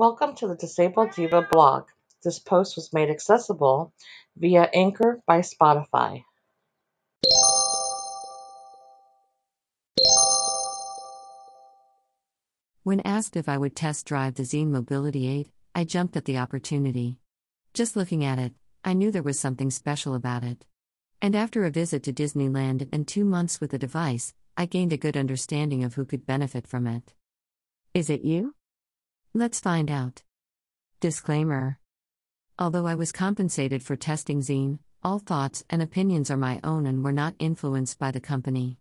Welcome to the Disabled Diva blog. This post was made accessible via Anchor by Spotify. When asked if I would test drive the Zeen Mobility Aid, I jumped at the opportunity. Just looking at it, I knew there was something special about it. And after a visit to Disneyland and two months with the device, I gained a good understanding of who could benefit from it. Is it you? Let's find out. Disclaimer Although I was compensated for testing Zeen, all thoughts and opinions are my own and were not influenced by the company.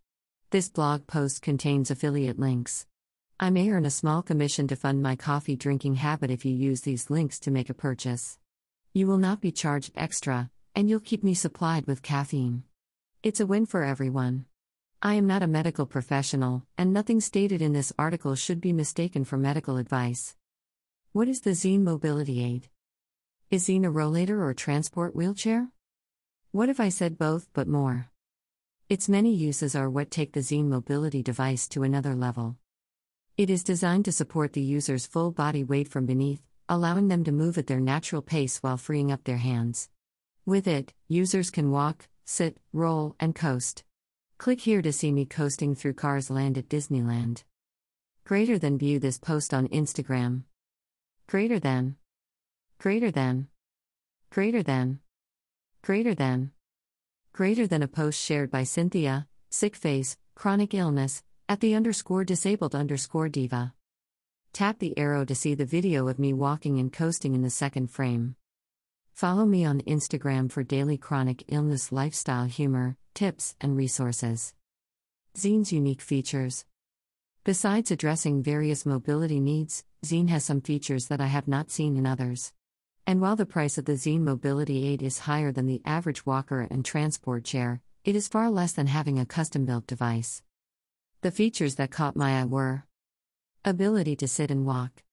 This blog post contains affiliate links. I may earn a small commission to fund my coffee drinking habit if you use these links to make a purchase. You will not be charged extra, and you'll keep me supplied with caffeine. It's a win for everyone. I am not a medical professional, and nothing stated in this article should be mistaken for medical advice. What is the Zeen mobility aid? Is Zeen a rollator or transport wheelchair? What if I said both but more? Its many uses are what take the Zeen mobility device to another level. It is designed to support the user's full body weight from beneath, allowing them to move at their natural pace while freeing up their hands. With it, users can walk, sit, roll, and coast. Click here to see me coasting through Cars Land at Disneyland. Greater than view this post on Instagram. Greater than. Greater than. Greater than. Greater than. Greater than a post shared by Cynthia, sick face, chronic illness, at the underscore disabled underscore diva. Tap the arrow to see the video of me walking and coasting in the second frame. Follow me on Instagram for daily chronic illness lifestyle humor, tips, and resources. Zeen's unique features. Besides addressing various mobility needs, Zeen has some features that I have not seen in others. And while the price of the Zeen Mobility Aid is higher than the average walker and transport chair, it is far less than having a custom built device. The features that caught my eye were ability to sit and walk,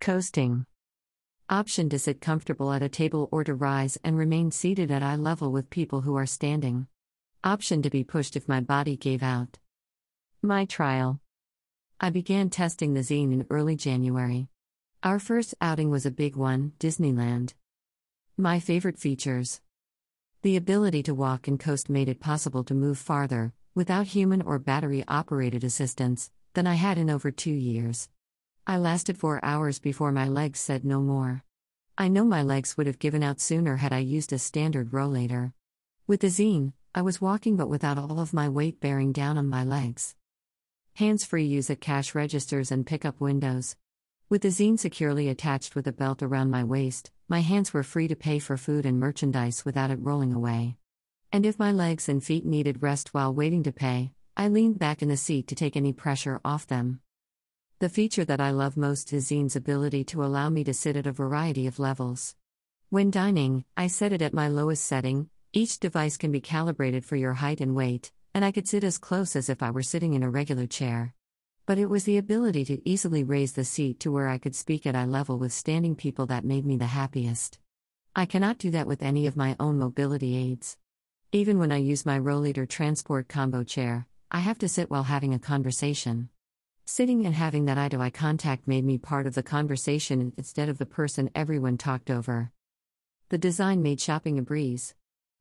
coasting, option to sit comfortable at a table or to rise and remain seated at eye level with people who are standing, option to be pushed if my body gave out. My trial. I began testing the zeen in early January. Our first outing was a big one Disneyland. My favorite features The ability to walk and coast made it possible to move farther, without human or battery operated assistance, than I had in over two years. I lasted four hours before my legs said no more. I know my legs would have given out sooner had I used a standard rollator. With the zeen, I was walking but without all of my weight bearing down on my legs. Hands free use at cash registers and pickup windows. With the zeen securely attached with a belt around my waist, my hands were free to pay for food and merchandise without it rolling away. And if my legs and feet needed rest while waiting to pay, I leaned back in the seat to take any pressure off them. The feature that I love most is Zeen's ability to allow me to sit at a variety of levels. When dining, I set it at my lowest setting, each device can be calibrated for your height and weight, and I could sit as close as if I were sitting in a regular chair. But it was the ability to easily raise the seat to where I could speak at eye level with standing people that made me the happiest. I cannot do that with any of my own mobility aids. Even when I use my Rollator Transport Combo chair, I have to sit while having a conversation. Sitting and having that eye to eye contact made me part of the conversation instead of the person everyone talked over. The design made shopping a breeze.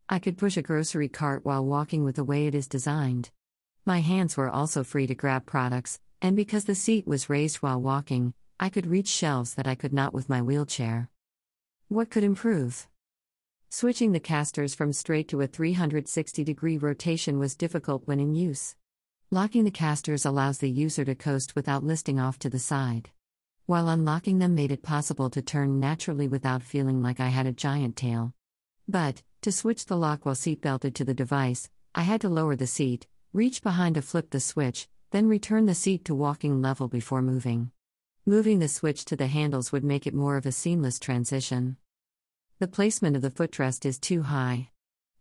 I could push a grocery cart while walking with the way it is designed. My hands were also free to grab products, and because the seat was raised while walking, I could reach shelves that I could not with my wheelchair. What could improve? Switching the casters from straight to a 360 degree rotation was difficult when in use. Locking the casters allows the user to coast without listing off to the side. While unlocking them made it possible to turn naturally without feeling like I had a giant tail. But, to switch the lock while seatbelted to the device, I had to lower the seat, reach behind to flip the switch, then return the seat to walking level before moving. Moving the switch to the handles would make it more of a seamless transition. The placement of the footrest is too high.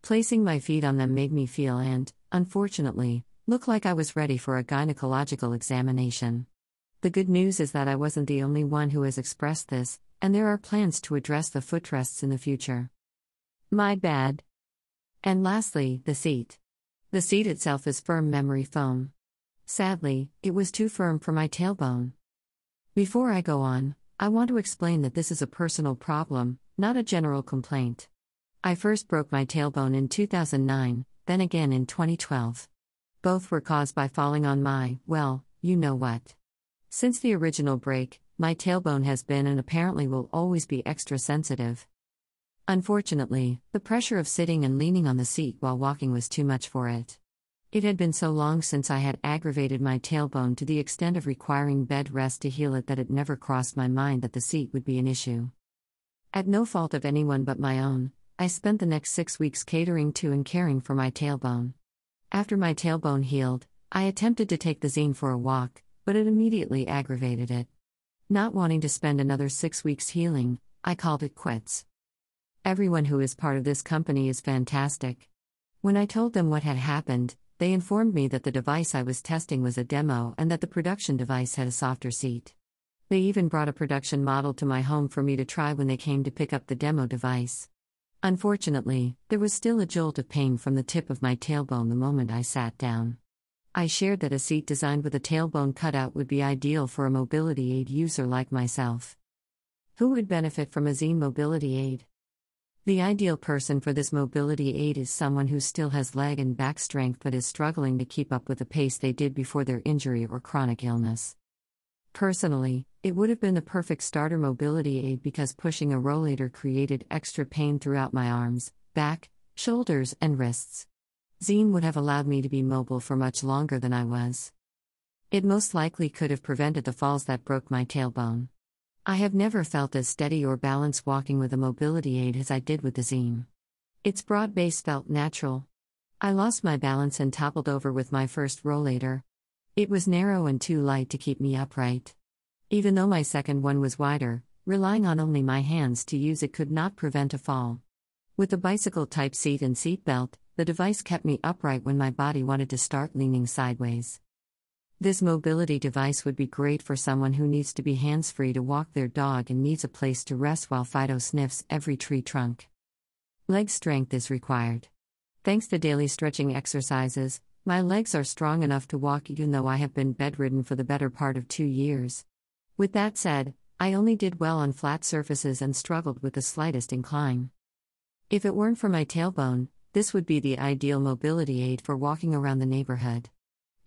Placing my feet on them made me feel and, unfortunately, look like I was ready for a gynecological examination. The good news is that I wasn't the only one who has expressed this, and there are plans to address the footrests in the future. My bad. And lastly, the seat. The seat itself is firm memory foam. Sadly, it was too firm for my tailbone. Before I go on, I want to explain that this is a personal problem, not a general complaint. I first broke my tailbone in 2009, then again in 2012. Both were caused by falling on my, well, you know what. Since the original break, my tailbone has been and apparently will always be extra sensitive. Unfortunately, the pressure of sitting and leaning on the seat while walking was too much for it. It had been so long since I had aggravated my tailbone to the extent of requiring bed rest to heal it that it never crossed my mind that the seat would be an issue. At no fault of anyone but my own, I spent the next six weeks catering to and caring for my tailbone. After my tailbone healed, I attempted to take the zeen for a walk, but it immediately aggravated it. Not wanting to spend another six weeks healing, I called it quits. Everyone who is part of this company is fantastic. When I told them what had happened, they informed me that the device I was testing was a demo and that the production device had a softer seat. They even brought a production model to my home for me to try when they came to pick up the demo device. Unfortunately, there was still a jolt of pain from the tip of my tailbone the moment I sat down. I shared that a seat designed with a tailbone cutout would be ideal for a mobility aid user like myself. Who would benefit from a Zeen mobility aid? The ideal person for this mobility aid is someone who still has leg and back strength but is struggling to keep up with the pace they did before their injury or chronic illness. Personally, it would have been the perfect starter mobility aid because pushing a rollator created extra pain throughout my arms, back, shoulders, and wrists. Zeen would have allowed me to be mobile for much longer than I was. It most likely could have prevented the falls that broke my tailbone. I have never felt as steady or balanced walking with a mobility aid as I did with the Zeen. Its broad base felt natural. I lost my balance and toppled over with my first rollator. It was narrow and too light to keep me upright. Even though my second one was wider, relying on only my hands to use it could not prevent a fall. With the bicycle type seat and seat belt, the device kept me upright when my body wanted to start leaning sideways. This mobility device would be great for someone who needs to be hands free to walk their dog and needs a place to rest while Fido sniffs every tree trunk. Leg strength is required. Thanks to daily stretching exercises, my legs are strong enough to walk even though I have been bedridden for the better part of two years. With that said, I only did well on flat surfaces and struggled with the slightest incline. If it weren't for my tailbone, this would be the ideal mobility aid for walking around the neighborhood.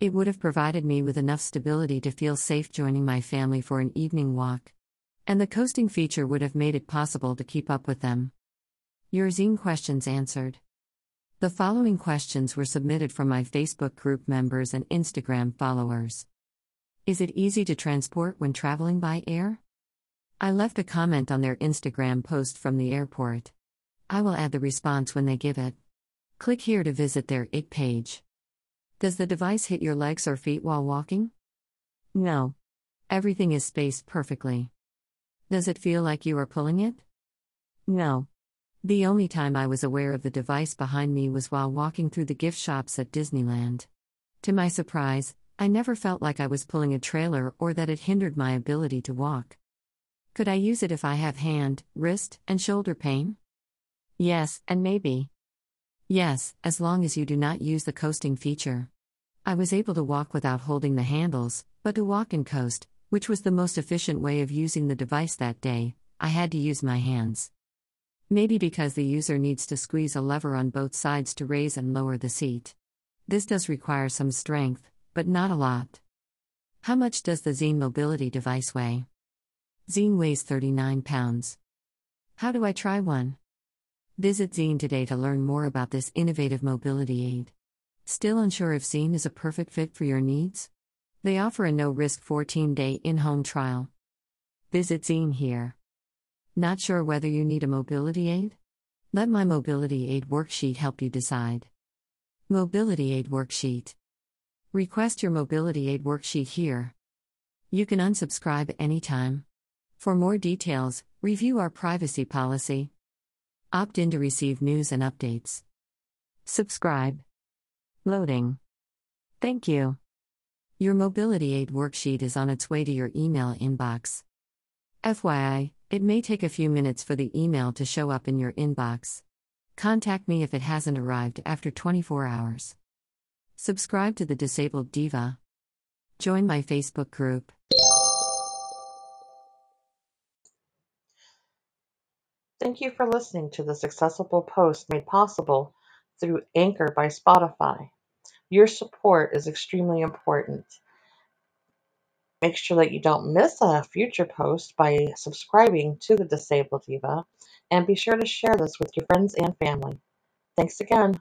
It would have provided me with enough stability to feel safe joining my family for an evening walk. And the coasting feature would have made it possible to keep up with them. Your zeen questions answered. The following questions were submitted from my Facebook group members and Instagram followers. Is it easy to transport when traveling by air? I left a comment on their Instagram post from the airport. I will add the response when they give it. Click here to visit their IT page. Does the device hit your legs or feet while walking? No. Everything is spaced perfectly. Does it feel like you are pulling it? No. The only time I was aware of the device behind me was while walking through the gift shops at Disneyland. To my surprise, I never felt like I was pulling a trailer or that it hindered my ability to walk. Could I use it if I have hand, wrist, and shoulder pain? Yes, and maybe. Yes, as long as you do not use the coasting feature. I was able to walk without holding the handles, but to walk and coast, which was the most efficient way of using the device that day, I had to use my hands. Maybe because the user needs to squeeze a lever on both sides to raise and lower the seat. This does require some strength, but not a lot. How much does the Zeen mobility device weigh? Zeen weighs 39 pounds. How do I try one? Visit Zeen today to learn more about this innovative mobility aid. Still unsure if Zeen is a perfect fit for your needs? They offer a no risk 14 day in home trial. Visit Zeen here. Not sure whether you need a mobility aid? Let my mobility aid worksheet help you decide. Mobility aid worksheet. Request your mobility aid worksheet here. You can unsubscribe anytime. For more details, review our privacy policy. Opt in to receive news and updates. Subscribe. Loading. Thank you. Your Mobility Aid worksheet is on its way to your email inbox. FYI, it may take a few minutes for the email to show up in your inbox. Contact me if it hasn't arrived after 24 hours. Subscribe to the Disabled Diva. Join my Facebook group. Thank you for listening to this accessible post made possible through Anchor by Spotify. Your support is extremely important. Make sure that you don't miss a future post by subscribing to the Disabled Diva, and be sure to share this with your friends and family. Thanks again.